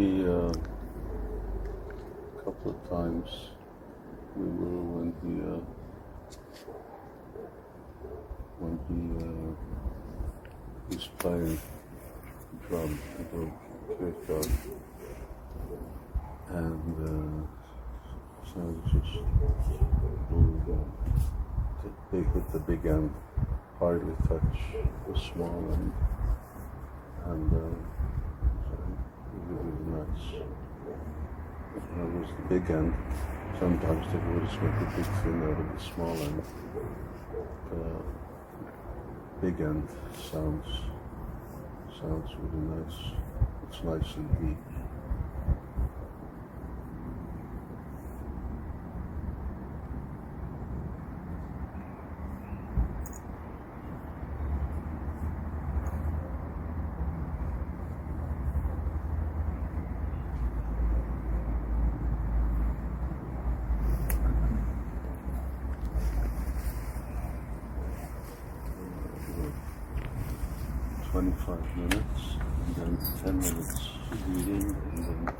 uh, a couple of times we were when he, uh, when he, uh, was playing drum, the kirkgård. And, uh, so just, they hit the big end, hardly touch the small end. And, uh, really, really nice. That was the big end. Sometimes they would just make a big thing out of the small end. Uh, big end sounds sounds really nice. It's nice and deep. Twenty-five minutes, and then ten minutes reading, and then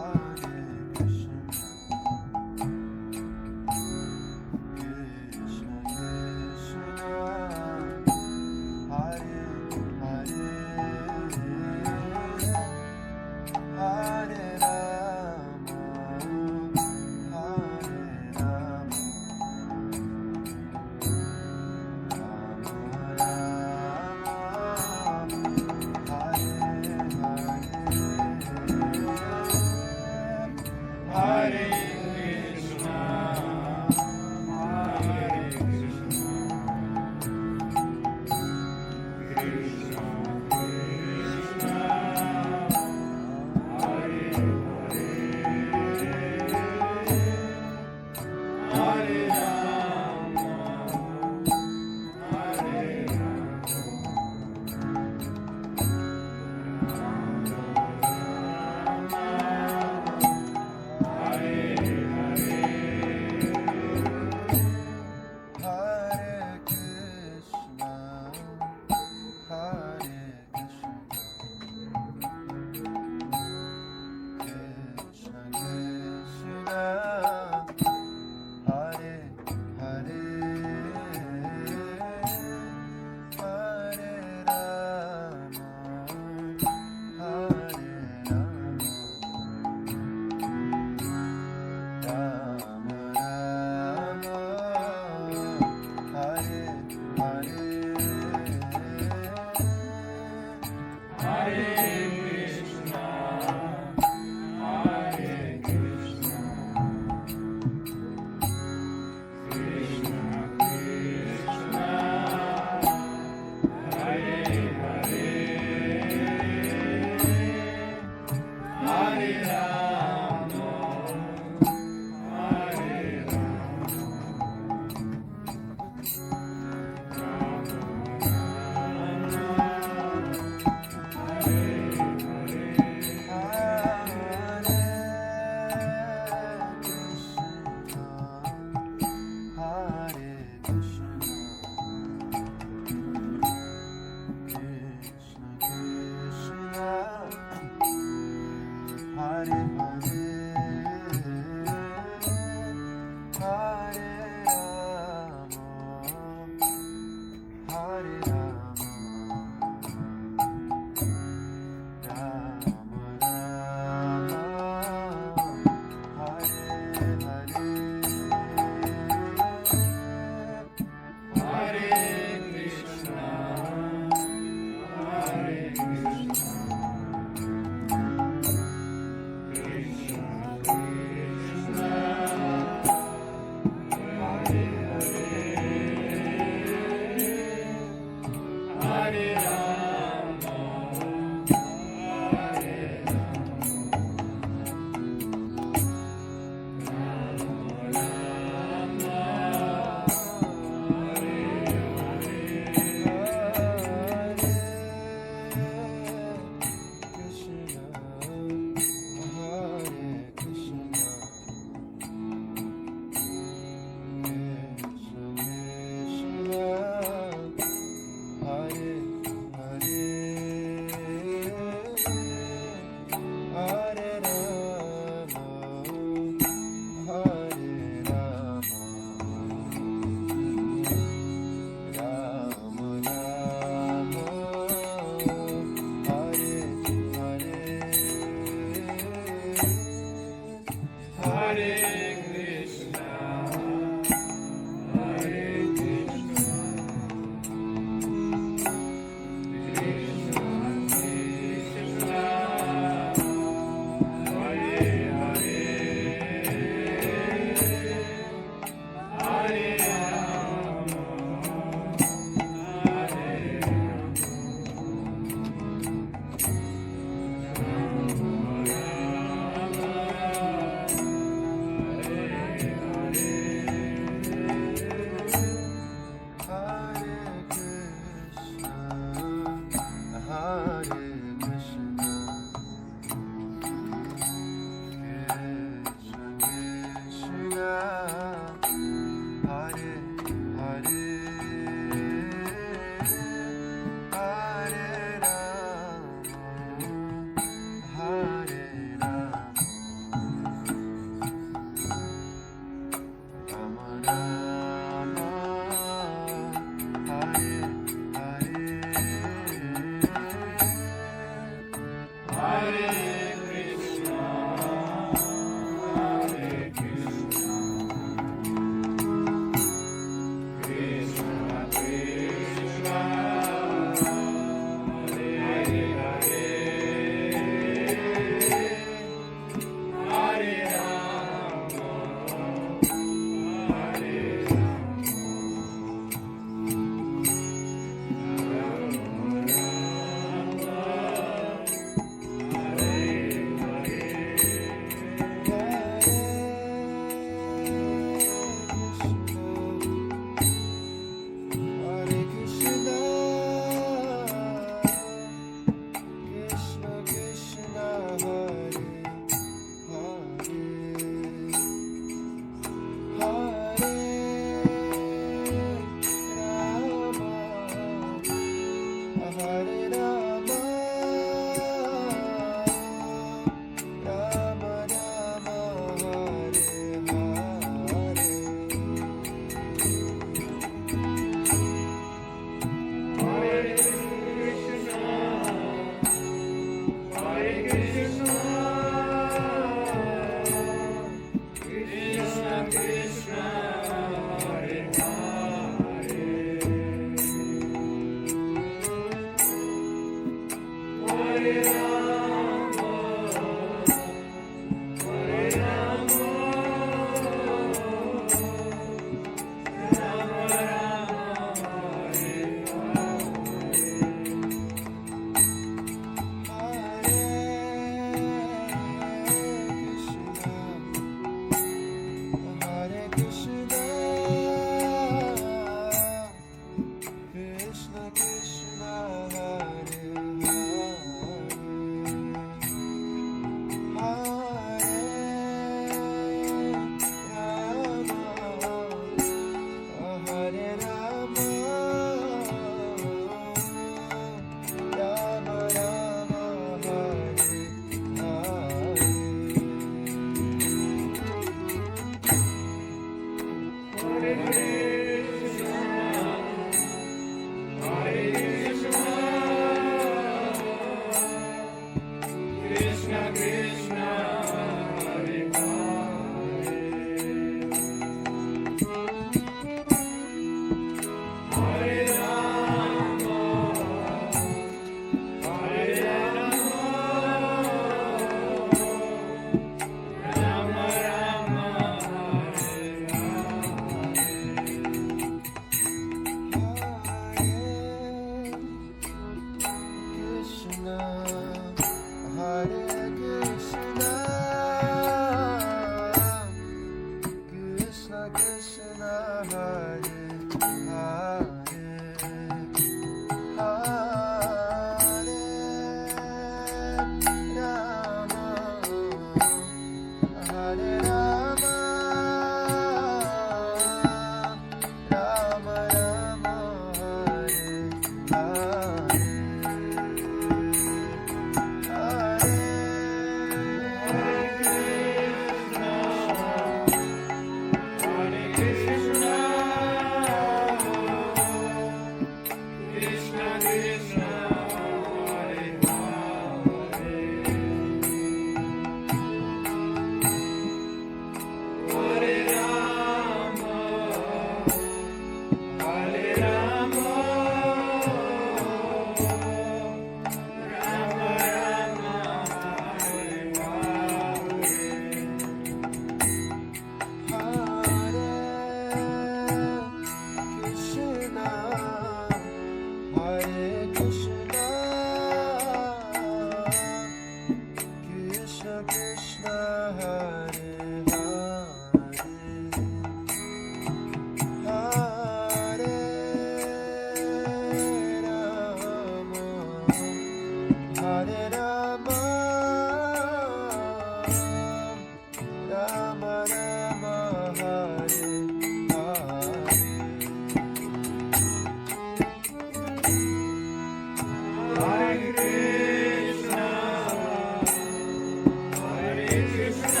Krishna